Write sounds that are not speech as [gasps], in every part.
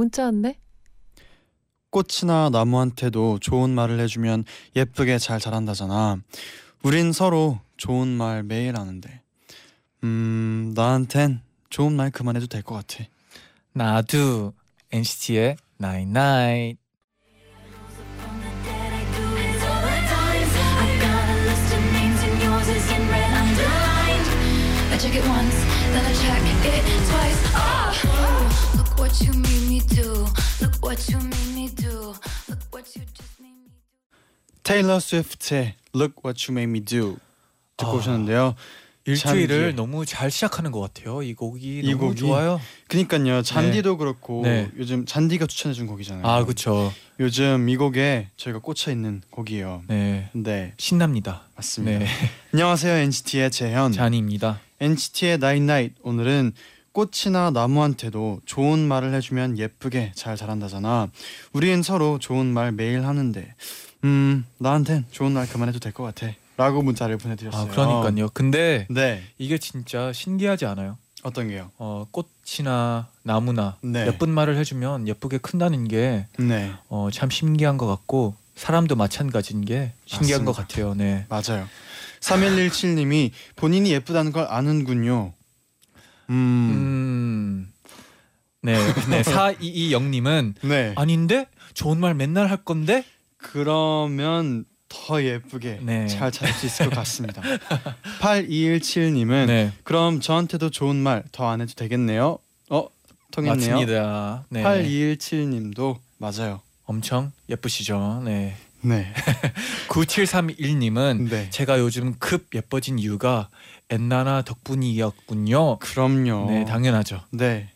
문자 왔네. 꽃이나 나무한테도 좋은 말을 해주면 예쁘게 잘 자란다잖아. 우린 서로 좋은 말 매일 하는데. 음, 나한텐 좋은 말 그만해도 될 것 같아. 나도 NCT의 Night Night. Check it once, then I check it twice. Oh, 테일러 스위프트의 Look What You Made Me Do 듣고 아. 오셨는데요. 일주일을 잔디. 너무 잘 시작하는 것 같아요. 이 곡이 이 너무 곡이 좋아요. 그니까요. 잔디도 그렇고 네. 요즘 잔디가 추천해준 곡이잖아요. 아 그렇죠. 요즘 이 곡에 저희가 꽂혀 있는 곡이에요. 네 네, 신납니다. 맞습니다. 네 안녕하세요 NCT의 재현. 잔입니다. NCT의 Night Night 오늘은 꽃이나 나무한테도 좋은 말을 해주면 예쁘게 잘 자란다잖아. 우리는 서로 좋은 말 매일 하는데, 음 나한텐 좋은 말 그만해도 될 것 같아. 라고 문자를 보내드렸어요. 아 그러니까요. 근데 네, 이게 진짜 신기하지 않아요? 어떤 게요? 어 꽃이나 나무나 네. 예쁜 말을 해주면 예쁘게 큰다는 게 네, 어, 참 신기한 것 같고 사람도 마찬가지인 게 신기한 것 맞습니다. 같아요. 네. 맞아요. 3117님이 본인이 예쁘다는 걸 아는군요. 음, 음. 네. 네. [laughs] 4220님은 네. 아닌데 좋은 말 맨날 할 건데 그러면 더 예쁘게 네. 잘 자랄 수 있을 것 같습니다. [laughs] 8217님은 네. 그럼 저한테도 좋은 말 더 안 해도 되겠네요. 어 통했네요. 맞습니다. 네. 8217님도 맞아요. 엄청 예쁘시죠. 네. 네. [laughs] 9731님은 네. 제가 요즘 급 예뻐진 이유가 엔나나 덕분이었군요. 그럼요. 네, 당연하죠. 네.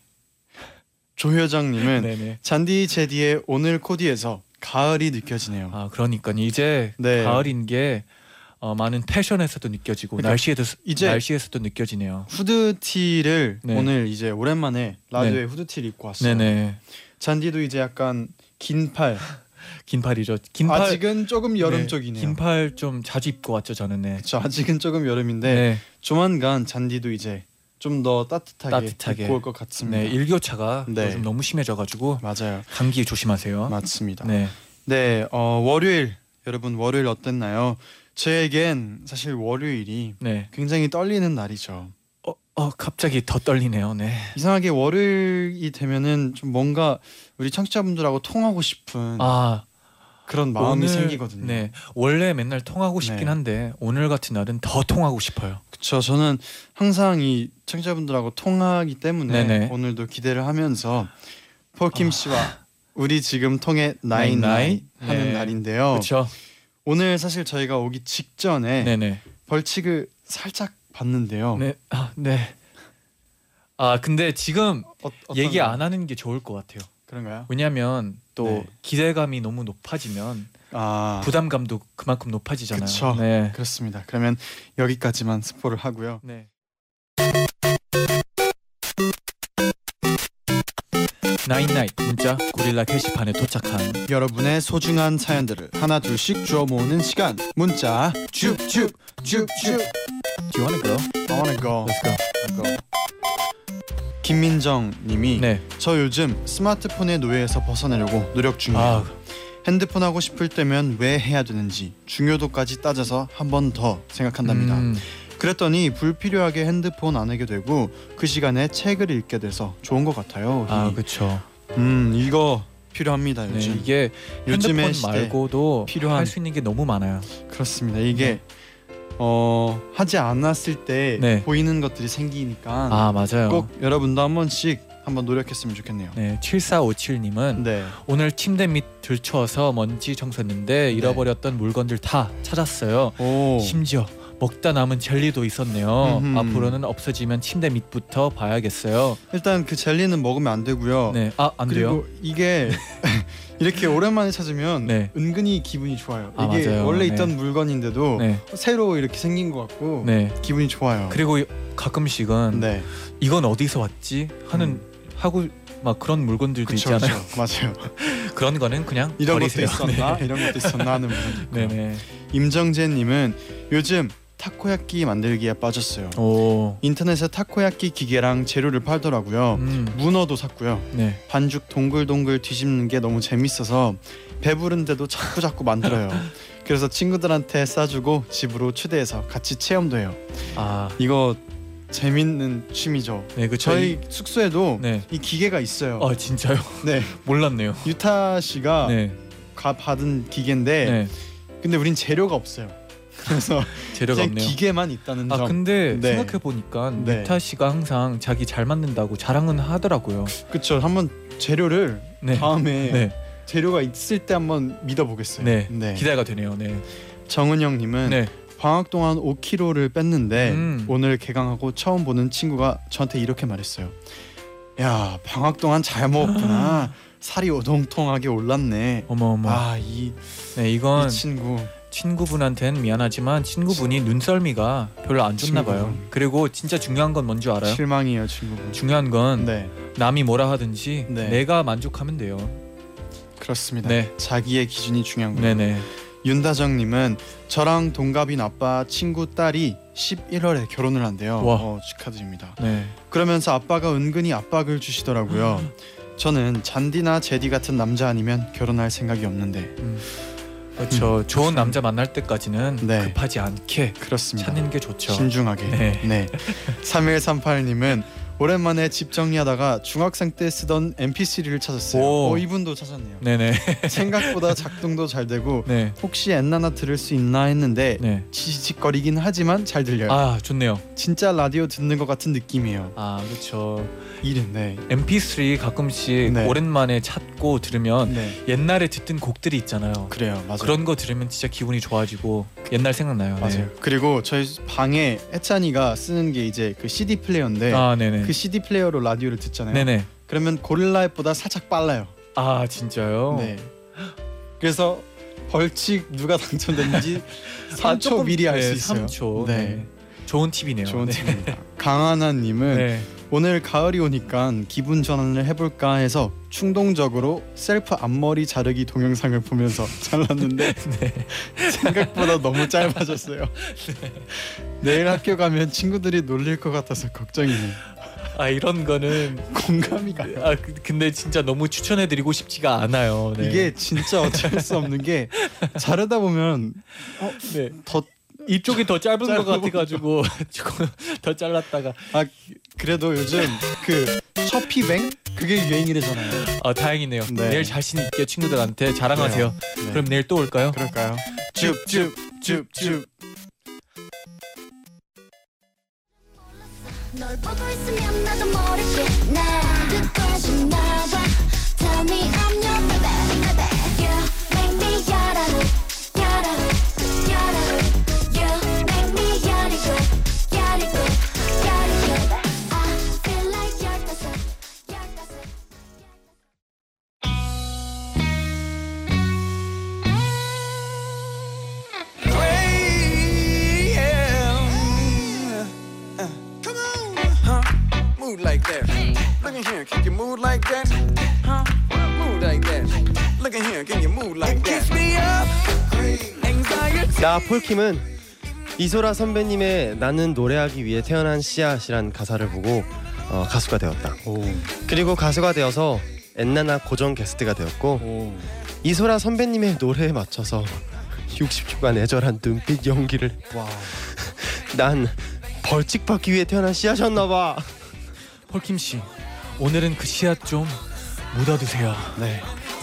네, 네. 잔디 제디의 오늘 코디에서 가을이 느껴지네요. 아, 그러니까 이제 네. 가을인 게 어, 많은 패션에서도 느껴지고 그러니까 날씨에도 이제- 날씨에서도 느껴지네요. 후드티를 네. 오늘 이제 오랜만에 라디오에 후드티를 입고 왔어요. 네네. 잔디도 이제 약간 긴 팔. 긴 팔이죠. 긴 팔. 아직은 조금 여름 네, 쪽이네요. 긴팔 좀 자주 입고 왔죠 저는. 네. 그쵸, 아직은 조금 여름인데 네. 조만간 잔디도 이제 좀 더 따뜻하게, 따뜻하게. 입고 올 것 같습니다. 네. 일교차가 네. 요즘 너무 심해져가지고 맞아요. 감기 조심하세요. 맞습니다. 네, 네. 어, 월요일 여러분 월요일 어땠나요? 저에겐 사실 월요일이 네. 굉장히 떨리는 날이죠. 어, 어 갑자기 더 떨리네요. 네. 이상하게 월요일이 되면은 좀 뭔가 우리 청취자분들하고 통하고 싶은 아 그런 마음이 오늘- 생기거든요. 네. 원래 맨날 통하고 싶긴 네. 한데 오늘 같은 날은 더 통하고 싶어요. 그쵸 저는 항상 이 청취자분들하고 통하기 때문에 네네. 오늘도 기대를 하면서 폴킴 아. 씨와 우리 지금 통해 나인 나이 하는 네. 날인데요. 그렇죠. 오늘 사실 저희가 오기 직전에 네네. 벌칙을 살짝 봤는데요. 네. 아 네. 아 근데 지금 어, 얘기 거? 안 하는 게 좋을 것 같아요. 그런가요? 왜냐하면 또 네. 기대감이 너무 높아지면 아 부담감도 그만큼 높아지잖아요. 그쵸. 네. 그렇습니다. 그러면 여기까지만 스포를 하고요. 네. 나인나잇 문자 고릴라 게시판에 도착한 여러분의 소중한 사연들을 하나 둘씩 주워 모으는 시간. 문자 줍줍 줍줍. Do you wanna go? I wanna go. Let's go. I'll go. 김민정 님이 네. 저 요즘 스마트폰의 노예에서 벗어나려고 노력 중이에요. 아 핸드폰 하고 싶을 때면 왜 해야 되는지 중요도까지 따져서 한 번 더 생각한답니다. 음, 그랬더니 불필요하게 핸드폰 안 하게 되고 그 시간에 책을 읽게 돼서 좋은 것 같아요. 아 그렇죠. 음 이거 필요합니다 네, 요즘. 이게 요즘의 핸드폰 말고도 필요한- 할 수 있는 게 너무 많아요. 그렇습니다. 이게 어 하지 않았을 때 네. 보이는 것들이 생기니까 아 맞아요. 꼭 여러분도 한 번씩 한번 노력했으면 좋겠네요. 네, 7457님은 네. 오늘 침대 밑 들추어서 먼지 청소했는데 잃어버렸던 물건들 다 찾았어요. 오. 심지어 먹다 남은 젤리도 있었네요. 음흠. 앞으로는 없어지면 침대 밑부터 봐야겠어요. 일단 그 젤리는 먹으면 안 되고요. 네, 아안 돼요. 그리고 이게 [laughs] 이렇게 오랜만에 찾으면 네. 은근히 기분이 좋아요. 아, 이게 맞아요. 원래 네. 있던 물건인데도 네, 새로 이렇게 생긴 것 같고 네. 기분이 좋아요. 그리고 가끔씩은 네, 이건 어디서 왔지 하는 하고 막 그런 물건들도 그쵸, 있잖아요. 그쵸. 맞아요. [laughs] 그런 거는 그냥 이런 버리세요. 것도 있었나? 이런 것도 있었나 하는 부분도 있고. [laughs] 네, 네. 임정재님은 요즘 타코야끼 만들기에 빠졌어요. 오. 인터넷에 타코야끼 기계랑 재료를 팔더라고요. 음. 문어도 샀고요. 네. 반죽 동글동글 뒤집는 게 너무 재밌어서 배부른데도 자꾸 자꾸 만들어요. [laughs] 그래서 친구들한테 싸주고 집으로 초대해서 같이 체험도 해요. 아, 이거 재밌는 취미죠. 네, 그 저희 숙소에도 네. 이 기계가 있어요. 아, 진짜요? 네, [laughs] 몰랐네요. 유타 씨가 네. 가 받은 기계인데 네. 근데 우린 재료가 없어요. 그래서 재료가 그냥 없네요. 기계만 있다는 아 점. 근데 네. 생각해 보니까 네. 유타 씨가 항상 자기 잘 만든다고 자랑은 하더라고요. 그쵸. 한번 재료를 네. 다음에 네. 재료가 있을 때 한번 믿어보겠어요. 네. 기대가 되네요. 네. 정은영님은 네. 방학 동안 5kg를 뺐는데 음. 오늘 개강하고 처음 보는 친구가 저한테 이렇게 말했어요. 야 방학 동안 잘 먹었구나. 살이 오동통하게 올랐네. 어머 어머. 아이 네, 이건 이 친구 친구분한테는 미안하지만 친구분이 눈썰미가 별로 안 좋나 봐요. 친구분. 그리고 진짜 중요한 건 뭔지 알아요? 실망이에요 친구분. 중요한 건 네 남이 뭐라 하든지 네. 내가 만족하면 돼요. 그렇습니다. 네. 자기의 기준이 중요한 거예요. 네네. 윤다정님은 저랑 동갑인 아빠 친구 딸이 11월에 결혼을 한대요. 와. 어, 축하드립니다. 네. 그러면서 아빠가 은근히 압박을 주시더라고요. 저는 잔디나 제디 같은 남자 아니면 결혼할 생각이 없는데 그렇죠. 좋은 남자 만날 때까지는 네. 급하지 않게 그렇습니다. 찾는 게 좋죠. 신중하게. 네. 네. [laughs] 3138님은 오랜만에 집 정리하다가 중학생 때 쓰던 MP3를 찾았어요. 오. 어, 이분도 찾았네요. 네네. 생각보다 [laughs] 작동도 잘 되고 네. 혹시 엔나나 들을 수 있나 했는데 네. 지직거리긴 하지만 잘 들려요. 아 좋네요. 진짜 라디오 듣는 것 같은 느낌이에요. 아 그렇죠. 이름 네. MP3 가끔씩 네. 오랜만에 찾고 들으면 네. 옛날에 듣던 곡들이 있잖아요. 그래요. 맞아요. 그런 거 들으면 진짜 기분이 좋아지고 옛날 생각나요. 맞아요. 네. 그리고 저희 방에 해찬이가 쓰는 게 이제 그 CD 플레이어인데 아 네네. 그 CD 플레이어로 라디오를 듣잖아요. 네네. 그러면 고릴라 앱보다 살짝 빨라요. 아 진짜요? 네. 그래서 벌칙 누가 당첨됐는지 [laughs] 아, 3초 조금- 미리 알 수 네, 있어요. 3초. 네. 네. 좋은 팁이네요. 좋은 네. 팁입니다. 강하나님은 네. 오늘 가을이 오니까 기분 전환을 해볼까 해서 충동적으로 셀프 앞머리 자르기 동영상을 보면서 [laughs] 잘랐는데 [laughs] 네. 생각보다 너무 짧아졌어요. 내일 학교 가면 친구들이 놀릴 것 같아서 걱정이네요. 아 이런 거는 [laughs] 공감이 가요. 아 그- 근데 진짜 너무 추천해드리고 싶지가 않아요. 네. 이게 진짜 어쩔 수 없는 게 [laughs] 자르다 보면 네. 더 이쪽이 더 짧은 것 짧은 같아가지고 [laughs] 조금 더 잘랐다가 아 그래도 요즘 그 커피뱅 그게 유행이래잖아요. 아 다행이네요. 네. 내일 자신 있게 친구들한테 자랑하세요. 네. 그럼 내일 또 올까요? 그럴까요? 줍줍줍줍 널 보고 있으면 나도 모르겠네 듣고 싶나 봐 Tell me I'm your baby 나 폴킴은 이소라 선배님의 나는 노래하기 위해 태어난 씨앗이란 가사를 보고 어, 가수가 되었다. 그리고 가수가 되어서 엔나나 고정 게스트가 되었고 이소라 선배님의 노래에 맞춰서 60초간 애절한 눈빛 연기를 와 [laughs] 난 벌칙 받기 위해 태어난 씨앗이었나 봐. 폴킴 씨 오늘은 그 씨앗 좀 묻어두세요. 네.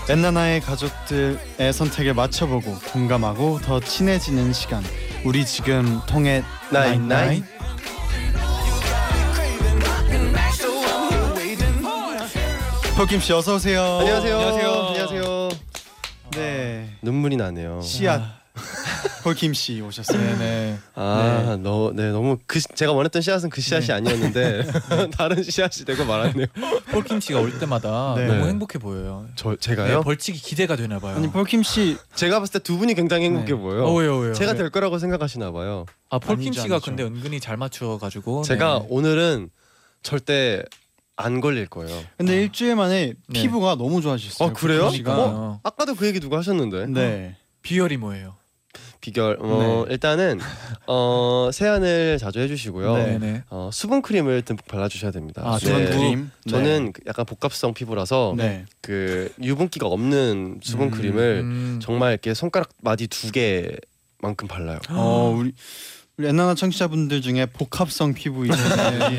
엔나나의 가족들의 선택에 맞춰보고 공감하고 더 친해지는 시간. 우리 지금 통했나잇, 나잇. 폴킴 씨 어서 오세요. 안녕하세요. 안녕하세요. 안녕하세요. 네. 눈물이 나네요. 씨앗. 폴킴 씨 오셨어요. 네네. 아, 너, 네 너무 그 시- 제가 원했던 씨앗은 그 씨앗이 네. 아니었는데 [laughs] [laughs] 다른 씨앗이 되고 말았네요. 폴킴 씨가 올 때마다 네. 너무 네. 행복해 보여요. 저 네, 제가요? 벌칙이 기대가 되나 봐요. 아니 폴킴 씨 [laughs] 제가 봤을 때 두 분이 굉장히 행복해 네. 보여요. 어, 왜요 왜요? 제가 왜? 될 거라고 생각하시나 봐요. 아 폴킴 아니죠, 씨가 아니죠. 근데 은근히 잘 맞춰 가지고 제가 네. 오늘은 절대 안 걸릴 거예요. 근데 일주일 만에 네. 피부가 너무 좋아지셨어요. 아, 그래요? 폴킴 씨가. 그러니까요. 아까도 그 얘기 누가 하셨는데 네. 비결이 뭐예요? 비결 어, 일단은 어, 세안을 자주 해주시고요. 네. 네네. 어, 수분 크림을 듬뿍 발라주셔야 됩니다. 아, 네. 수분 수분 크림. 저는 그 약간 복합성 피부라서 네. 그 유분기가 없는 수분 음, 크림을 음. 정말 이렇게 손가락 마디 두 개만큼 발라요. 어 우리 우리 엔나나 청취자분들 중에 복합성 피부이신데 네.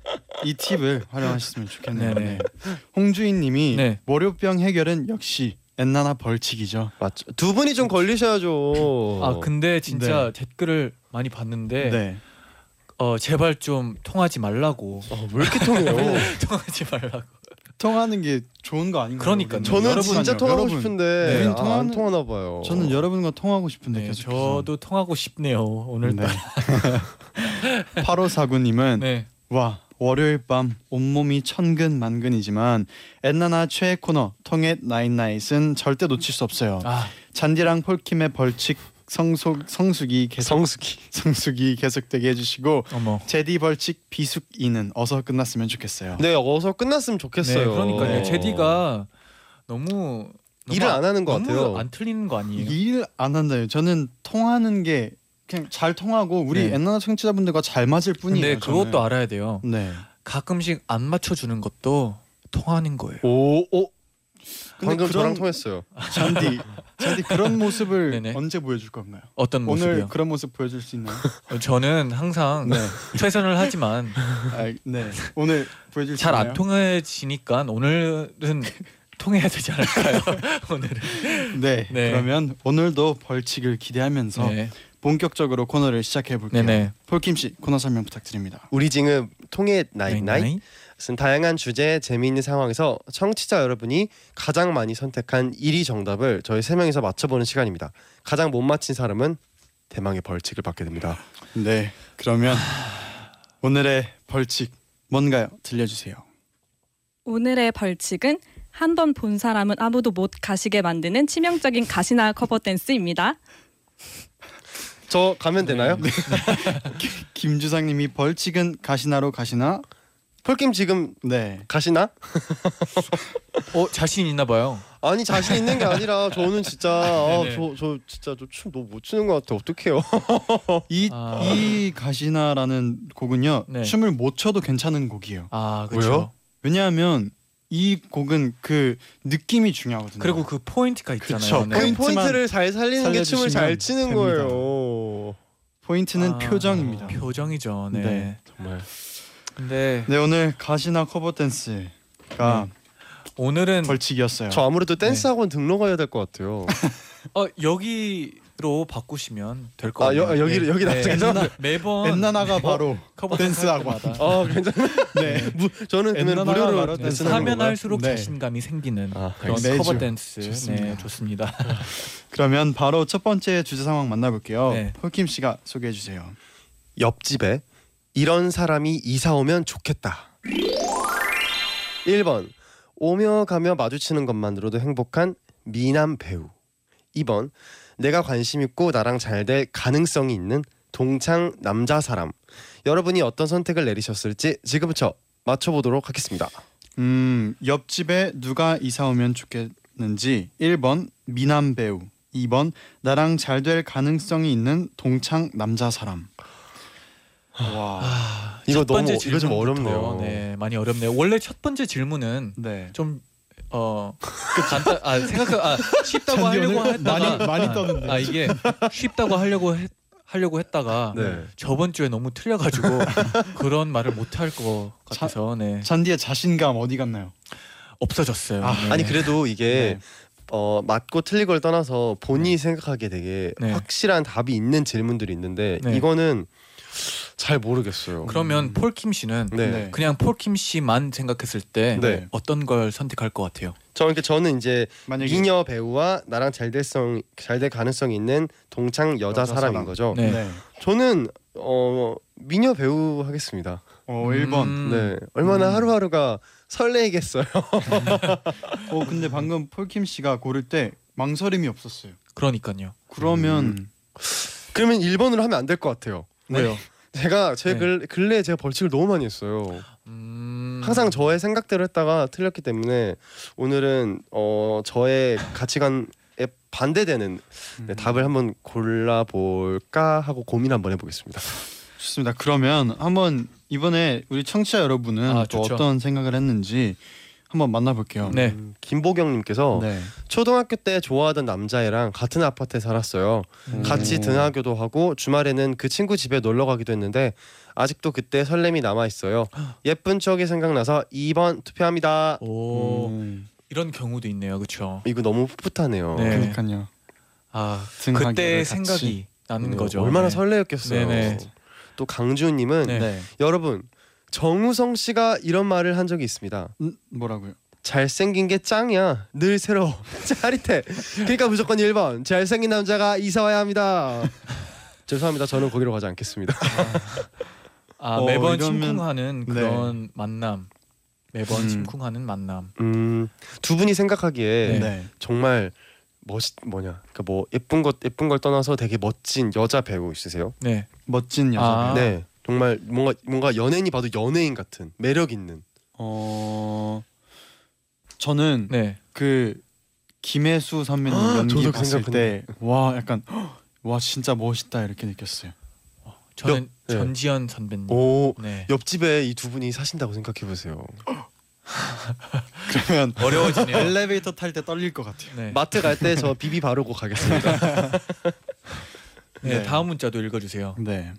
[laughs] 이 팁을 활용하셨으면 좋겠네요. 네네. 네. 홍주인님이 네. 월요병 해결은 역시 엔나나 벌칙이죠. 맞죠? 두 분이 좀 걸리셔야죠. 아 근데 진짜 네. 댓글을 많이 봤는데 네. 어 제발 좀 통하지 말라고 어, 왜 이렇게 통해요? [laughs] 통하지 말라고. 통하는 게 좋은 거 아닌가요? 그러니까요. 우리는? 저는 여러분, 진짜 통하고 여러분. 싶은데 네. 아, 안 통하는- 통하나 봐요. 저는 여러분과 통하고 싶은데 네, 계속 저도 통하고 싶네요 오늘. 네. [laughs] 8549님은 네. 와 월요일 밤 온몸이 천근만근이지만 엔나나 최애 코너 통해 나잇나잇은 절대 놓칠 수 없어요. 아 잔디랑 폴킴의 벌칙 성속 성숙이 계속 성숙이. 성숙이 계속되게 해주시고 어머. 제디 벌칙 비숙이는 어서 끝났으면 좋겠어요. 네, 어서 끝났으면 네, 좋겠어요. 그러니까요. 네. 제디가 너무 너무 일을 안 하는 것 너무 같아요. 안 틀리는 거 아니에요? 일 안 한다요. 저는 통하는 게 그냥 잘 통하고 우리 네. 엔나나 청취자분들과 잘 맞을 뿐이에요. 근데 그것도 저는. 알아야 돼요. 네. 가끔씩 안 맞춰주는 것도 통하는 거예요. 오, 오. 근데 방금 그런- 저랑 통했어요. 잔디 잔디 그런 모습을 [laughs] 네네. 언제 보여줄 건가요? 어떤 오늘 모습이요? 그런 모습 보여줄 수 있나요? 어, 저는 항상 네. [laughs] 최선을 하지만 아, 네. 오늘 보여줄 수 잘 있나요? 안 통해지니까 오늘은 통해야 되지 않을까요? [laughs] 오늘은. 네. 네. 그러면 오늘도 벌칙을 기대하면서 네. 본격적으로 코너를 시작해 볼게요. 네네. 폴킴 씨 코너 설명 부탁드립니다. 우리 지금 통했나잇 나잇 나잇. 은 다양한 주제, 재미있는 상황에서 청취자 여러분이 가장 많이 선택한 1위 정답을 저희 세 명이서 맞춰보는 시간입니다. 가장 못 맞힌 사람은 대망의 벌칙을 받게 됩니다. 네. 그러면 오늘의 벌칙 뭔가요? 들려주세요. 오늘의 벌칙은 한 번 본 사람은 아무도 못 가시게 만드는 치명적인 가시나 커버 댄스입니다. 저 가면 되나요? [laughs] 김주상님이 벌칙은 가시나로 가시나? 폴킴 지금 네. 가시나? [laughs] 어 자신 있나 봐요. 아니 자신 있는 게 아니라 저는 진짜 [laughs] 아, 네네. 저, 저 진짜 저 춤 너무 못 추는 것 같아 어떡해요 이, 아. 이 가시나라는 곡은요 네. 춤을 못 춰도 괜찮은 곡이에요. 아? 그렇죠. 왜냐하면 이 곡은 그 느낌이 중요하거든요. 그리고 그 포인트가 있잖아요. 그쵸. 네. 그 포인트를 잘 살리는 게 춤을 잘 치는 됩니다. 거예요 포인트는 아, 표정입니다. 표정이죠. 네. 네. 정말 근데 네 오늘 가시나 커버 댄스가 오늘은 벌칙이었어요. 저 아무래도 댄스 학원 등록해야 될 것 같아요 [laughs] 어 여기 로 바꾸시면 될것아 같아요. 여, 여기 여기 나중에서 매번 엔나나가 바로 커버 댄스 댄스 학원. 학원마다 어 괜찮아 [laughs] 네. 무, 저는 그러면 무료로 바로 댄스 하면? 할수록 네. 자신감이 생기는 아, 그런 매주. 커버 댄스 좋습니다. 네 좋습니다. [laughs] 그러면 바로 첫 번째 주제 상황 만나볼게요. 네. 폴킴 씨가 소개해 주세요. 옆집에 이런 사람이 이사 오면 좋겠다 1번 오며 가며 마주치는 것만으로도 행복한 미남 배우 2번 내가 관심 있고 나랑 잘 될 가능성이 있는 동창 남자 사람 여러분이 어떤 선택을 내리셨을지 지금부터 맞춰보도록 하겠습니다 음 옆집에 누가 이사 오면 좋겠는지 1번 미남 배우 2번 나랑 잘 될 가능성이 있는 동창 남자 사람. 와. 이거 첫 번째 너무 이거 좀 질문부터, 어렵네요 네 많이 어렵네요. 원래 첫 번째 질문은 네. 좀 어, 간단 아 생각 아 쉽다고 하려고 했다가 많이 많이 떠는데. 아 이게 쉽다고 하려고 했, 하려고 했다가 네. 저번 주에 너무 틀려가지고 [laughs] 그런 말을 못 할 것 같아서 네 잔디의 자신감 어디 갔나요? 없어졌어요. 아, 네. 아니 그래도 이게 네. 어 맞고 틀리고를 떠나서 본인이 생각하기에 되게 네. 확실한 답이 있는 질문들이 있는데 네. 이거는 잘 모르겠어요. 그러면 음. 폴킴 씨는 네. 네. 그냥 폴킴 씨만 생각했을 때 네. 어떤 걸 선택할 것 같아요? 저 그러니까 저는 이제 만약에 미녀 배우와 나랑 잘 될성 잘될 가능성이 있는 동창 여자, 여자 사람인 사람. 거죠. 네. 네. 저는 어 미녀 배우 하겠습니다. 어 1번. 음. 네. 얼마나 음. 하루하루가 설레겠어요. [laughs] 어 근데 방금 폴킴 씨가 고를 때 망설임이 없었어요. 그러니까요. 그러면 음. 그러면 1번으로 하면 안 될 것 같아요. 왜요? 제가 제 네. 근, 근래에 제가 벌칙을 너무 많이 했어요. 음... 항상 저의 생각대로 했다가 틀렸기 때문에 오늘은 어 저의 가치관에 반대되는 네, 음. 답을 한번 골라 볼까 하고 고민 한번 해보겠습니다. 좋습니다. 그러면 한번 이번에 우리 청취자 여러분은 아, 또 좋죠. 어떤 생각을 했는지 한번 만나볼게요. 네. 음, 김보경님께서 네. 초등학교 때 좋아하던 남자애랑 같은 아파트에 살았어요. 음. 같이 등하교도 하고 주말에는 그 친구 집에 놀러 가기도 했는데 아직도 그때 설렘이 남아 있어요. [gasps] 예쁜 추억이 생각나서 2번 투표합니다. 오 음, 이런 경우도 있네요, 그렇죠? 이거 너무 풋풋하네요. 네. 그러니까요. 아 그때. 생각이 나는 네, 거죠. 얼마나 네. 설레였겠어요. 네네. 또 강주님은 네. 네. 여러분 정우성 씨가 이런 말을 한 적이 있습니다. 음, 뭐라고요? 잘생긴 게 짱이야. 늘 새로워. [laughs] 짜릿해. 그러니까 무조건 1번. 잘생긴 남자가 이사 와야 합니다. [laughs] 죄송합니다. 저는 거기로 가지 않겠습니다. 아 어, 매번 이러면- 침쿵하는 네. 그런 만남, 매번 음. 침쿵하는 만남. 음, 두 분이 생각하기에 네. 정말 멋있 뭐냐? 그러니까 뭐 예쁜 것 예쁜 걸 떠나서 되게 멋진 여자 배우 있으세요? 네. 멋진 여자. 아. 배우. 네. 정말 뭔가 뭔가 연예인이 봐도 연예인 같은 매력 있는. 어 저는 네. 그 김혜수 선배님 아, 연기 저도 봤을. 때 와 약간 [gasps] 와 진짜 멋있다 이렇게 느꼈어요. 저는 네. 전지현 선배님. 오 네. 옆집에 이 두 분이 사신다고 생각해 보세요. [gasps] 그러면 어려워지네요. 엘리베이터 탈 때 떨릴 것 같아요. 네. 마트 갈 때 저 비비 바르고 가겠습니다. [laughs] 네. 네. 다음 문자도 읽어주세요. 네.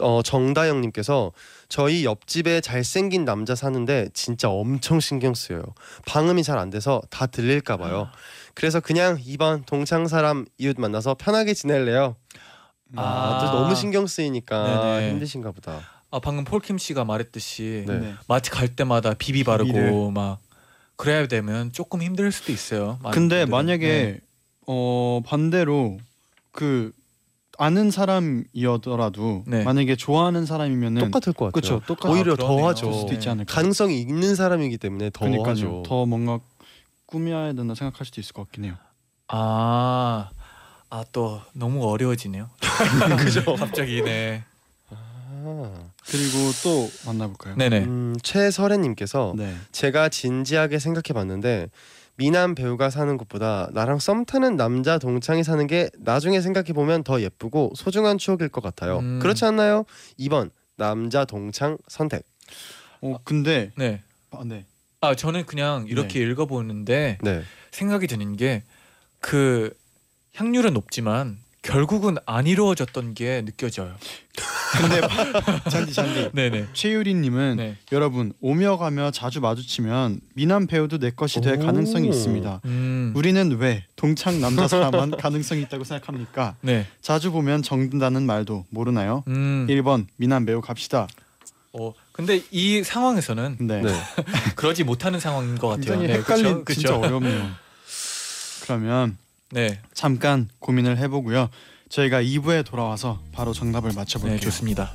어 정다영님께서 저희 옆집에 잘생긴 남자 사는데 진짜 엄청 신경 쓰여요. 방음이 잘 안 돼서 다 들릴까 봐요. 그래서 그냥 이번 동창 사람 이웃 만나서 편하게 지낼래요. 아, 아. 또 너무 신경 쓰이니까 네네. 힘드신가 보다. 아 방금 폴킴 씨가 말했듯이 네. 네. 마트 갈 때마다 비비 바르고 비비를. 막 그래야 되면 조금 힘들 수도 있어요. 많은 근데 분들은. 만약에 네. 어 반대로 그 아는 사람이어더라도 네. 만약에 좋아하는 사람이면은 똑같을 것 같아요. 그렇죠. 똑같 오히려 아, 더 그러네요. 하죠. 될 수도 있지 않을까. 가능성이 있는 사람이기 때문에 더 그러니까요. 하죠. 더 뭔가 꾸며야 된다 생각할 수도 있을 것 같긴 해요. 아, 아 또 너무 어려워지네요. [laughs] 그죠? [laughs] 갑자기 네. 아. 그리고 또 만나볼까요? 네네. 음, 최설혜님께서 네. 제가 진지하게 생각해봤는데 미남 배우가 사는 곳보다 나랑 썸 타는 남자 동창이 사는 게 나중에 생각해 보면 더 예쁘고 소중한 추억일 것 같아요. 음. 그렇지 않나요? 2번 남자 동창 선택. 어 근데 네. 아, 네. 아 저는 그냥 이렇게 읽어보는데 네. 생각이 드는 게 그 확률은 높지만 결국은 안 이루어졌던 게 느껴져요. [laughs] 근데 잔디 잔디 네네. 최유리님은 네. 여러분 오며 가며 자주 마주치면 미남 배우도 내 것이 될 오. 가능성이 있습니다. 음. 우리는 왜 동창 남자 사람만 [laughs] 가능성이 있다고 생각합니까? 네. 자주 보면 정든다는 말도 모르나요? 음. 1번 미남 배우 갑시다. 어 근데 이 상황에서는 네. 네. [laughs] 그러지 못하는 상황인 것 같아요. 굉장히 네, 헷갈린 그쵸? 진짜? 어렵네요. 그러면 네. 잠깐 고민을 해보고요. 저희가 2부에 돌아와서 바로 정답을 맞춰볼게요. 네 좋습니다.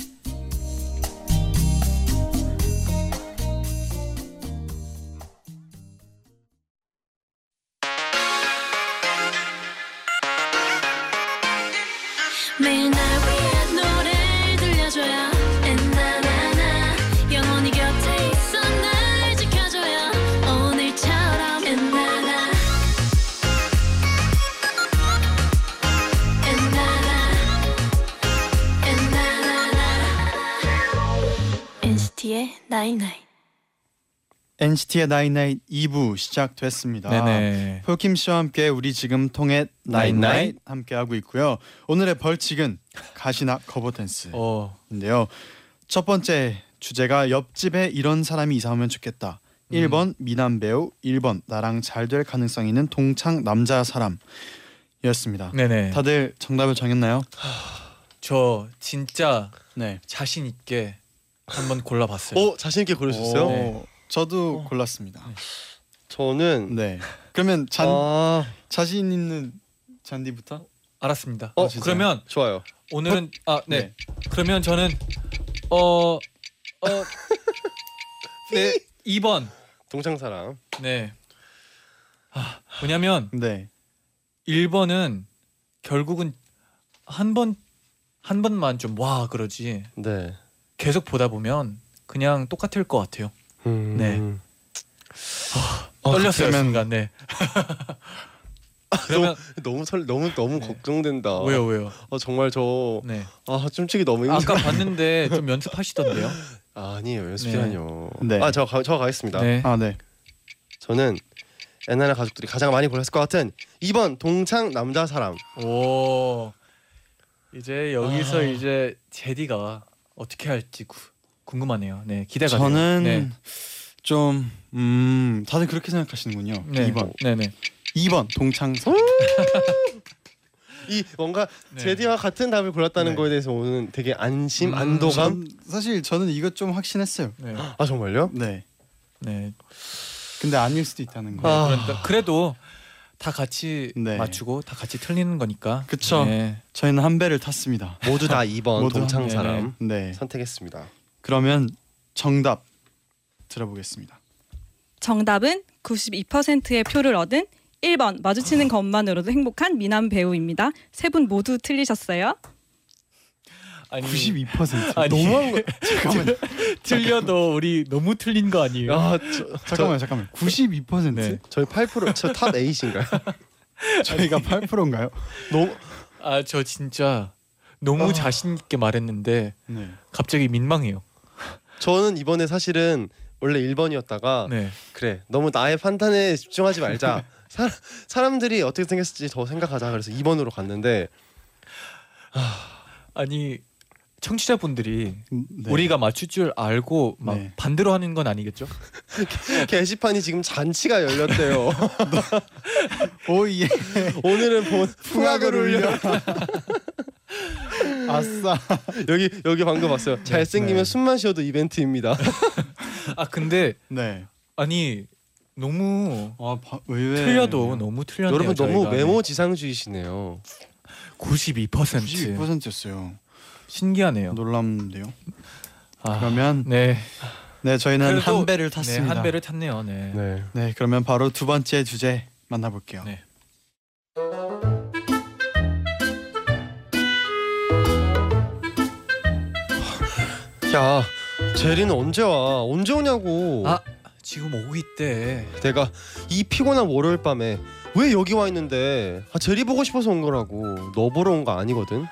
NCT의 나인나잇 2부 시작됐습니다. 네네. 폴킴 씨와 함께 우리 지금 통했나잇나잇 함께 하고 있고요. 오늘의 벌칙은 가시나 커버 댄스인데요. 어. 첫 번째 주제가 옆집에 이런 사람이 이사 오면 좋겠다. 음. 1번 미남 배우, 1번 나랑 잘 될 가능성 있는 동창 남자 사람이었습니다. 네네. 다들 정답을 정했나요? [sighs] 저 진짜 네. 자신 있게 한번 골라봤어요. 어 자신 있게 고르셨어요? 오, 네. 저도 골랐습니다. 저는 네. 그러면 잔 아 자신 있는 잔디부터? 알았습니다. 어, 어, 그러면 좋아요. 오늘은 아 네. 네. 그러면 저는 어어 [laughs] 네 2번 동창 사랑. 네. 아, 왜냐면 네. 1번은 결국은 한 번 한 번만 좀 와 그러지 네. 계속 보다 보면 그냥 똑같을 것 같아요. 음. 네. 어, 떨렸어요 순간. 네. [laughs] 그러면 너무 설 너무 너무 네. 걱정된다. 왜요 왜요? 어 정말 저 네. 아, 춤추기 너무 힘들어. 아까 봤는데 좀 연습하시던데요. 아, [laughs] 아니에요. 연습이라뇨. 네. 아, 저, 가- 저 가겠습니다. 네. 아, 네. 저는 옛날에 가족들이 가장 많이 골랐을 것 같은 2번 동창 남자 사람. 오 이제 여기서 아. 이제 제디가 어떻게 할지 구, 궁금하네요. 네 기대가 저는. 네. 좀 음, 다들 그렇게 생각하시는군요. 네. 2번. 네 네. 2번 동창사. 이 뭔가 네. 제디와 같은 답을 골랐다는 네. 거에 대해서 오는 되게 안심, 음, 안도감. 전, 사실 저는 이거 좀 확신했어요. 네. 아 정말요? 네. 네. 근데 아닐 수도 있다는 거. 아. 그러니까 그래도 다 같이 네. 맞추고 다 같이 틀리는 거니까. 그쵸. 네. 저희는 한 배를 탔습니다. 모두 다 2번 [laughs] 모두 동창 네. 사람 네. 선택했습니다. 그러면 정답 들어보겠습니다. 정답은 92%의 표를 얻은 1번 마주치는 것만으로도 행복한 미남 배우입니다. 세 분 모두 틀리셨어요. 아니 92%. 아니, 너무한 거. [laughs] 잠깐만. 틀려도 우리 너무 틀린 거 아니에요? 아, 저, 잠깐만 잠깐만. 92%? 네. 저희 8%저탑 8인가요? [laughs] 저희가 8%인가요? 너무 아저 진짜 너무 아. 자신 있게 말했는데 네. 갑자기 민망해요. 저는 이번에 사실은 원래 1번이었다가 네. 그래 너무 나의 판단에 집중하지 말자. [laughs] 사, 사람들이 어떻게 생겼을지 더 생각하자. 그래서 2번으로 갔는데 아니 청취자분들이 네. 우리가 맞출 줄 알고 막 네. 반대로 하는 건 아니겠죠? [laughs] 게시판이 지금 잔치가 열렸대요. [laughs] 오예. 오늘은 본 풍악을 울려. 아싸. [laughs] 여기 여기 방금 왔어요. 잘생기면 네. 숨만 쉬어도 이벤트입니다. 아 근데 네. 아니 너무 아, 바, 의외. 틀려도 너무 틀렸네요. 여러분 너무 저희가. 메모 지상주의시네요. 92% 92%였어요. 신기하네요. 놀랍는데요. 아, 그러면 네. 네 저희는 그래도- 한 배를 네, 탔습니다. 한 배를 탔네요. 네. 네. 네, 그러면 바로 두 번째 주제 만나볼게요. 네. 야 제리는 언제 와? 언제 오냐고. 아 지금 오고 있대. 내가 이 피곤한 월요일 밤에 왜 여기 와 있는데? 아 제리 보고 싶어서 온 거라고. 너 보러 온 거 아니거든.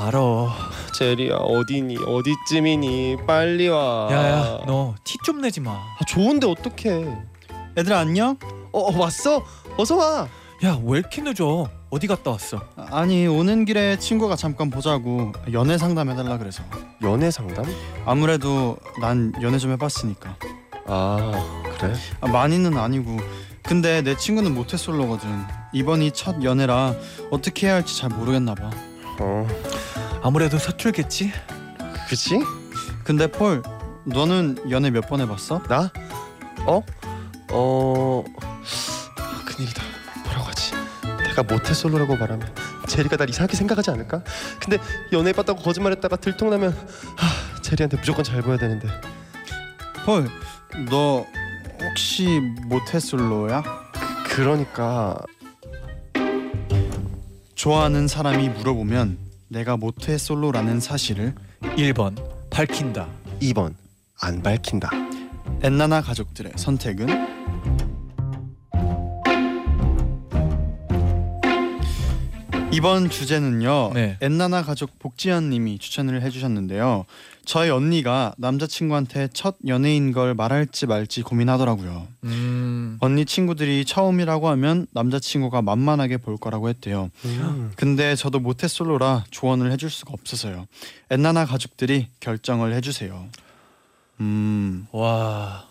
알아. 제리야 어디니? 어디쯤이니? 빨리 와. 야야 너 티 좀 내지 마. 아, 좋은데 어떡해? 얘들아 안녕? 어, 어 왔어? 어서 와. 야 왜 이렇게 늦어? 어디 갔다 왔어? 아, 아니 오는 길에 친구가 잠깐 보자고 연애 상담 해달라 그래서 연애 상담? 아무래도 난 연애 좀 해봤으니까 아 그래? 아, 많이는 아니고 근데 내 친구는 모태솔로거든 이번이 첫 연애라 어떻게 해야 할지 잘 모르겠나 봐 어 아무래도 서툴겠지? 그치? 근데 폴 너는 연애 몇 번 해봤어? 나? 어? 어 아, 큰일이다. 내가 모태솔로라고 말하면 제리가 날 이상하게 생각하지 않을까? 근데 연애해봤다고 거짓말했다가 들통나면 하, 제리한테 무조건 잘 보여야 되는데 폴너 혹시 모태솔로야? 그러니까 좋아하는 사람이 물어보면 내가 모태솔로라는 사실을 1번 밝힌다. 2번 안 밝힌다. 엔나나 가족들의 선택은 이번 주제는요. 네. 엔나나 가족 복지연님이 추천을 해주셨는데요. 저희 언니가 남자친구한테 첫 연애인 걸 말할지 말지 고민하더라고요. 음. 언니 친구들이 처음이라고 하면 남자친구가 만만하게 볼 거라고 했대요. 음. 근데 저도 모태솔로라 조언을 해줄 수가 없어서요. 엔나나 가족들이 결정을 해주세요. 음, 와.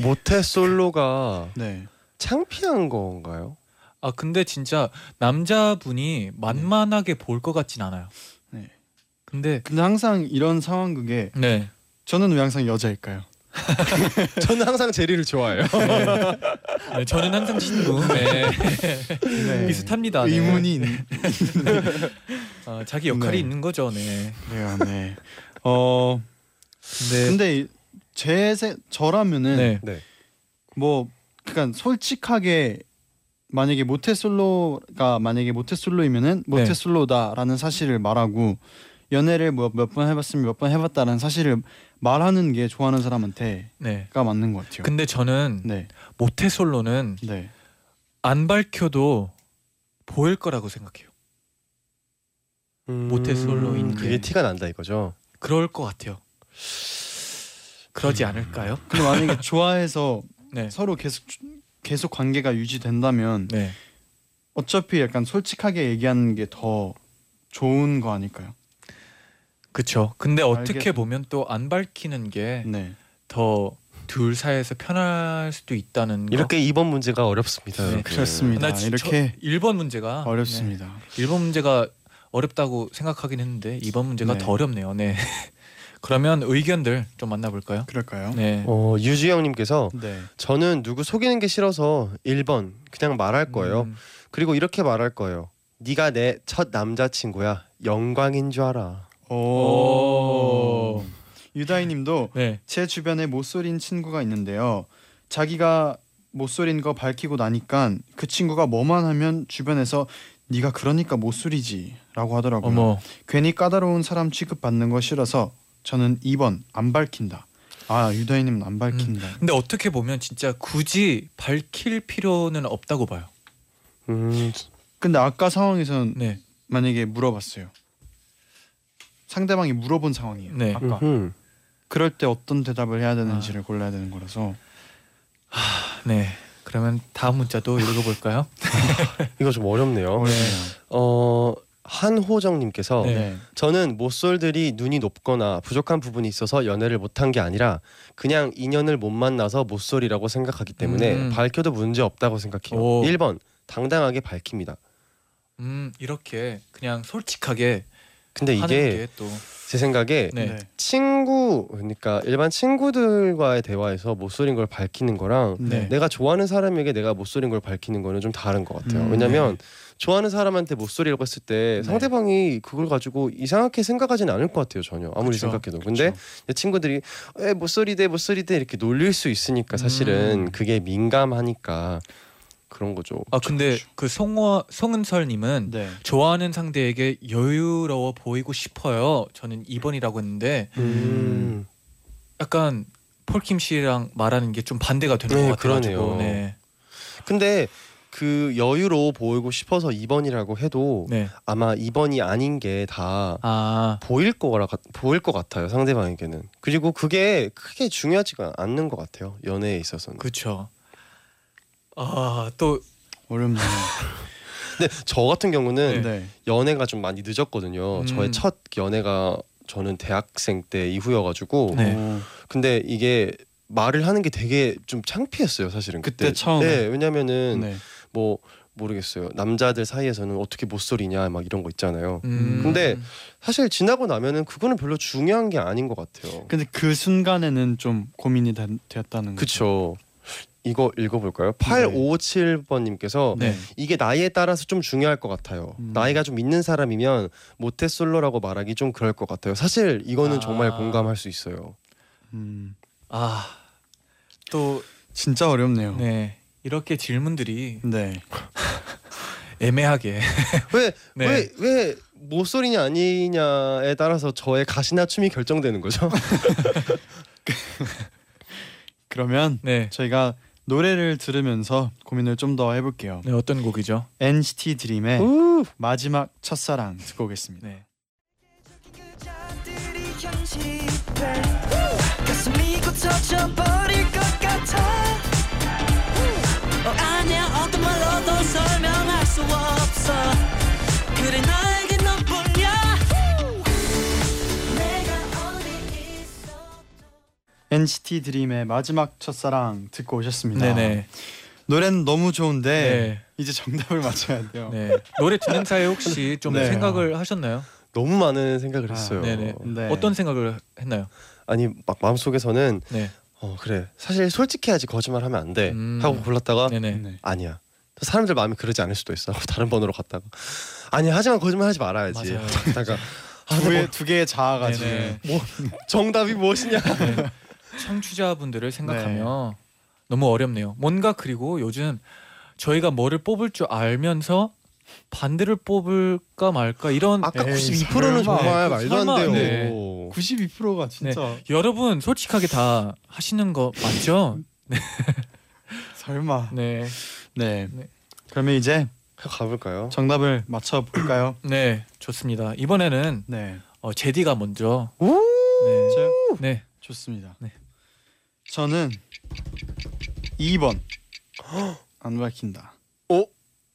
모태솔로가 네. 창피한 건가요? 아 근데 진짜 남자분이 만만하게 볼 것 같진 않아요. 네. 근데 근데 항상 이런 상황극에 네. 저는 왜 항상 여자일까요? [laughs] 저는 항상 제리를 좋아해요. 네, 저는 항상 친구. 네. 네. 비슷합니다. 네. 의문이 있- 아, 자기 역할이 네. 있는 거죠. 네. 그래요. 네. 어 근데 근데 제 세, 저라면은 네. 네. 뭐 그러니까 솔직하게 만약에 모태솔로가 만약에 모태솔로이면은 네. 모태솔로다라는 사실을 말하고 연애를 뭐 몇 번 해봤으면 몇 번 해봤다라는 사실을 말하는 게 좋아하는 사람한테가 네. 맞는 것 같아요. 근데 저는 네, 모태솔로는 네, 안 밝혀도 보일 거라고 생각해요. 모태솔로인 게. 음, 그게 티가 난다 이거죠. 그럴 것 같아요. 그러지 않을까요? 근데 만약에 좋아해서 네. 서로 계속 계속 관계가 유지된다면 네. 어차피 약간 솔직하게 얘기하는 게 더 좋은 거 아닐까요? 그렇죠. 근데 어떻게 알겠습니다. 보면 또 안 밝히는 게 네, 더둘 사이에서 편할 수도 있다는 거. 이렇게 2번 문제가 어렵습니다. 네, 여러분. 그렇습니다. 나 지- 이렇게 저 1번 문제가 어렵습니다. 네, 1번 문제가 어렵다고 생각하긴 했는데 2번 문제가 네. 더 어렵네요. 네. 그러면 의견들 좀 만나볼까요? 그럴까요? 네. 어, 유주영님께서 네. 저는 누구 속이는 게 싫어서 1번 그냥 말할 거예요. 음, 그리고 이렇게 말할 거예요. 네가 내 첫 남자친구야. 영광인 줄 알아. 오. 유다희님도 네. 제 주변에 못소린 친구가 있는데요. 자기가 못소린 거 밝히고 나니까 그 친구가 뭐만 하면 주변에서 네가 그러니까 못소리지라고 하더라고요. 어머. 괜히 까다로운 사람 취급 받는 거 싫어서 저는 2번 안 밝힌다. 아 유다희님은 안 밝힌다. 근데 어떻게 보면 진짜 굳이 밝힐 필요는 없다고 봐요. 음, 근데 아까 상황에서는 네. 만약에 물어봤어요. 상대방이 물어본 상황이에요. 네. 아까 음흠. 그럴 때 어떤 대답을 해야 아. 되는지를 골라야 되는 거라서 네. 그러면 다음 문자도 읽어볼까요? [laughs] 이거 좀 어렵네요. 어렵네요. 어, 한호정님께서 네. 네. 저는 모쏠들이 눈이 높거나 부족한 부분이 있어서 연애를 못한 게 아니라 그냥 인연을 못 만나서 모쏠이라고 생각하기 때문에 음. 밝혀도 문제 없다고 생각해요. 오. 1번 당당하게 밝힙니다. 음 이렇게 그냥 솔직하게 근데 하는 이게 게또 제 생각에 네. 네. 친구 그러니까 일반 친구들과의 대화에서 모쏠인 걸 밝히는 거랑 네. 내가 좋아하는 사람에게 내가 모쏠인 걸 밝히는 거는 좀 다른 것 같아요. 음, 왜냐면 좋아하는 사람한테 모쏠이라고 했을 때 네. 상대방이 그걸 가지고 이상하게 생각하지는 않을 것 같아요 전혀 아무리 그쵸. 생각해도. 근데 그쵸. 내 친구들이 에 모쏠이대 모쏠이대 이렇게 놀릴 수 있으니까 사실은 음. 그게 민감하니까 그런 거죠. 아 근데 그 송어 송은설님은 네. 좋아하는 상대에게 여유로워 보이고 싶어요. 저는 2번이라고 했는데 음. 약간 폴킴 씨랑 말하는 게 좀 반대가 되는 네, 것 그러네요. 네. 근데 그 여유로 보이고 싶어서 2번이라고 해도 네. 아마 2번이 아닌 게다 아 보일 거라 같- 보일 것 같아요 상대방에게는 그리고 그게 크게 중요하지가 않는 것 같아요 연애에 있어서는 그렇죠. 아또 어렵네요. 근데 저 같은 경우는 네. 연애가 좀 많이 늦었거든요 음. 저의 첫 연애가 저는 대학생 때 이후여가지고 네. 오, 근데 이게 말을 하는 게 되게 좀 창피했어요 사실은 그때 처음에? 네 왜냐면은 네. 뭐 모르겠어요 남자들 사이에서는 어떻게 못소리냐 막 이런 거 있잖아요 음. 근데 사실 지나고 나면은 그거는 별로 중요한 게 아닌 것 같아요 근데 그 순간에는 좀 고민이 되, 되었다는 거죠. 그쵸. 이거 읽어볼까요? 8557번님께서 네. 이게 나이에 따라서 좀 중요할 것 같아요. 음. 나이가 좀 있는 사람이면 모태솔로라고 말하기 좀 그럴 것 같아요. 사실 이거는 아. 정말 공감할 수 있어요. 음, 아또 진짜 어렵네요. 네. 네. 이렇게 질문들이 네. [laughs] 애매하게 [laughs] 왜 네. 왜왜 모쏠이냐 아니냐에 따라서 저의 가시나 춤이 결정되는 거죠. [laughs] 그러면 네. 저희가 노래를 들으면서 고민을 좀 더 해볼게요. 네 어떤 곡이죠? NCT 드림의 우! 마지막 첫사랑 듣고 오겠습니다. 네. 어 아니야 어떤 말로도 설명할 수 없어 그래 나 NCT 드림의 마지막 첫사랑 듣고 오셨습니다. 네네. 노래는 너무 좋은데 네. 이제 정답을 맞춰야 돼요. 네. 노래 듣는 사이에 혹시 좀 네. 생각을 하셨나요? 너무 많은 생각을 아, 했어요. 네네. 네. 어떤 생각을 했나요? 아니 막 마음속에서는 네. 어 그래 사실 솔직해야지 거짓말 하면 안 돼 음. 하고 골랐다가 네네. 네. 아니야 또 사람들 마음이 그러지 않을 수도 있어 다른 번호로 갔다가 아니 하지만 거짓말 하지 말아야지 맞아요. [laughs] 하다가 아, 두, 개, 두 개의 자아가 지금 네네. 뭐, 정답이 무엇이냐 네. 청취자분들을 생각하면 너무 어렵네요. 뭔가 그리고 요즘 저희가 뭐를 뽑을 줄 알면서 반대를 뽑을까 말까 이런 아까 에이, 92%는 설마. 정말 말도 설마, 안 돼요 네. 92%가 진짜 여러분 솔직하게 다 하시는 거 맞죠? [laughs] 설마. 네. 네. 네. 그러면 이제 가볼까요? 정답을 맞춰 볼까요? 네, 좋습니다. 이번에는 네. 어, 제디가 먼저 오 네. 저요? 네. 좋습니다. 네. 저는 2번 [gasps] 안 밝힌다.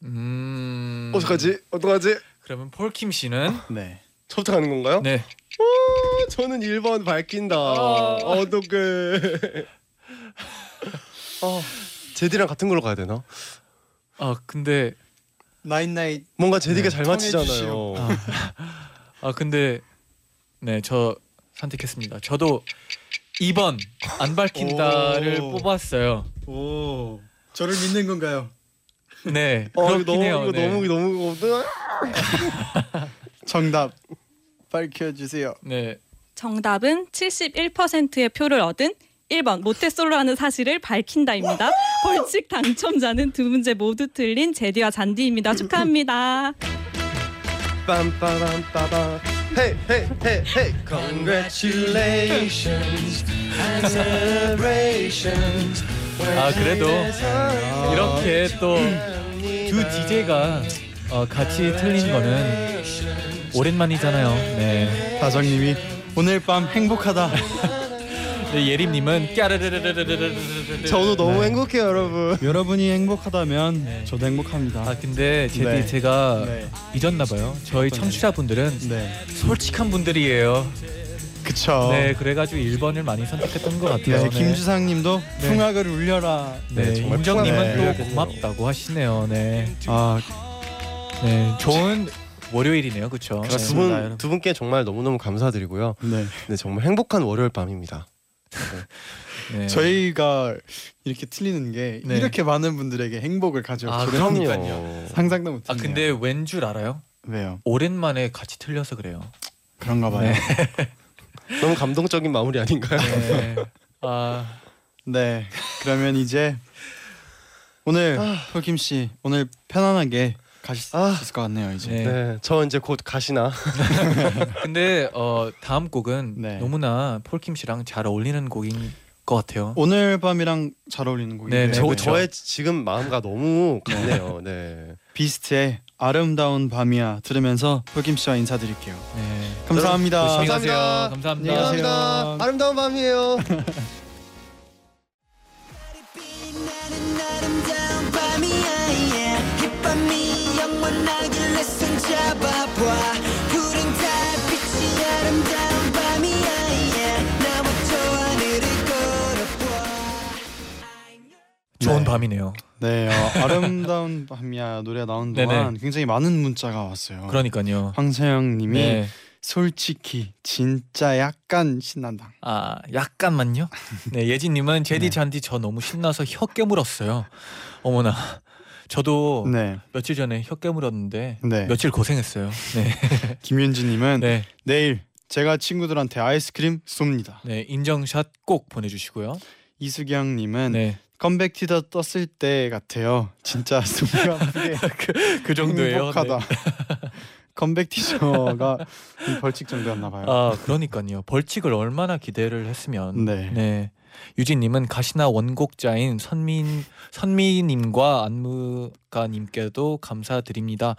음. 어떡하지 어떡하지 그러면 폴킴 씨는 [laughs] 네. 저부터 가는 건가요? 네. 오, 저는 1번 밝힌다 아. 어떡해 어, 제디랑 같은 걸로 가야 되나? 아, 근데 나인나잇 뭔가 제디가 네, 잘 통해주시오. 맞히잖아요 아, 근데 네, 저 선택했습니다. 저도 2번 안 밝힌다를 오. 뽑았어요. 오. 저를 믿는 건가요? 네. [laughs] 어 그렇긴 너무 해요. 이거 네. 너무 너무. [laughs] 정답 밝혀 주세요. 네. 정답은 71%의 표를 얻은 1번 모태솔로라는 사실을 밝힌다입니다. 벌칙 당첨자는 두 문제 모두 틀린 제디와 잔디입니다. 축하합니다. 빰빠밤빠밤 Hey hey hey hey Congratulations and celebrations 아, 그래도 이렇게 또 두 DJ가 어, 같이 틀린 거는 오랜만이잖아요. 네. 다정님이 오늘 밤 행복하다. 네, 예림님은 저도 너무 네. 행복해요 여러분 여러분이 행복하다면 네. 저도 행복합니다 아 근데 제디 네. 제가 네. 잊었나 봐요 저희 청취자분들은 네. 솔직한 분들이에요 그쵸 네 그래가지고 1번을 많이 선택했던 것 같아요 네, 김주상님도 네. 풍악을 울려라 네, 정정님은 또 고맙다고 하시네요 네아 네, 좋은 월요일이네요, 그렇죠? 두분두 분께 정말 너무 너무 감사드리고요. 네. 네, 정말 행복한 월요일 밤입니다. 네. [laughs] 저희가 이렇게 틀리는 게 네. 이렇게 많은 분들에게 행복을 아, 가져오기를 그럼요. 상상도 못했네요. 아 근데 왠 줄 알아요? 왜요? 오랜만에 같이 틀려서 그래요. 그런가 봐요. 네. [laughs] 너무 감동적인 마무리 아닌가요? 네. [laughs] 아, 네. 그러면 이제 오늘 아. 폴킴 씨 오늘 편안하게 가실 수 아. 있을 것 같네요. 이제. 네. 네, 저 이제 곧 가시나 [laughs] 근데 어 다음 곡은 네. 너무나 폴킴 씨랑 잘 어울리는 곡인 것 같아요. 오늘 밤이랑 잘 어울리는 곡인데 네, 저 네. 저의 지금 마음과 너무 같네요 네 비스트의 아름다운 밤이야 들으면서 폴킴 씨와 인사드릴게요. 네. 감사합니다. 감사합니다. 감사합니다. 가세요. 감사합니다 아름다운 밤이에요 밤이야 yeah. 밤이 영원하길래 손 잡아봐 푸른 달빛이 아름다운 밤이야 yeah. 나와 저 하늘을 걸어봐 좋은 네. 밤이네요. 네, 어, 아름다운 [laughs] 밤이야 노래가 나온 동안 네네. 굉장히 많은 문자가 왔어요. 그러니까요. 황세영님이 네. 솔직히 진짜 약간 신난다. 아 약간만요. [laughs] 네 예진님은 제디 네. 잔디 저 너무 신나서 혀 깨물었어요. 어머나. 저도 네, 며칠 전에 혀 깨물었는데 네. 며칠 고생했어요. 네. [laughs] 김윤지님은 네. 내일 제가 친구들한테 아이스크림 쏩니다. 네 인정샷 꼭 보내주시고요. 이수경님은 네. 컴백 티저 떴을 때 같아요. 진짜 [laughs] 숨이 아프게 그 정도예요. 행복하다. [laughs] 컴백 티저가 이 벌칙 정도였나 봐요. 아 그러니까요. 벌칙을 얼마나 기대를 했으면. 네. 유진님은 가시나 원곡자인 선민 선미님과 안무가님께도 감사드립니다.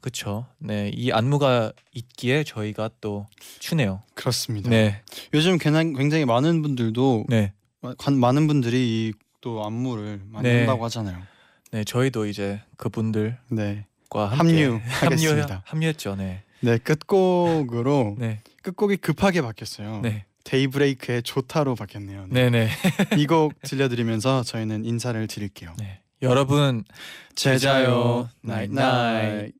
그렇죠. 네, 이 안무가 있기에 저희가 또 추네요. 그렇습니다. 네, 요즘 굉장히, 많은 분들도 네, 관- 많은 분들이 이또 안무를 많이 네. 한다고 하잖아요. 네. 저희도 이제 그분들과 네, 합류하겠습니다. 합류했죠. 네, 네 끝곡으로 네, 끝곡이 급하게 바뀌었어요. 네, 데이브레이크의 좋다로 바뀌었네요. 네. 네, 네. 이 곡 들려드리면서 저희는 인사를 드릴게요. 네. 여러분 제자요 나잇 나잇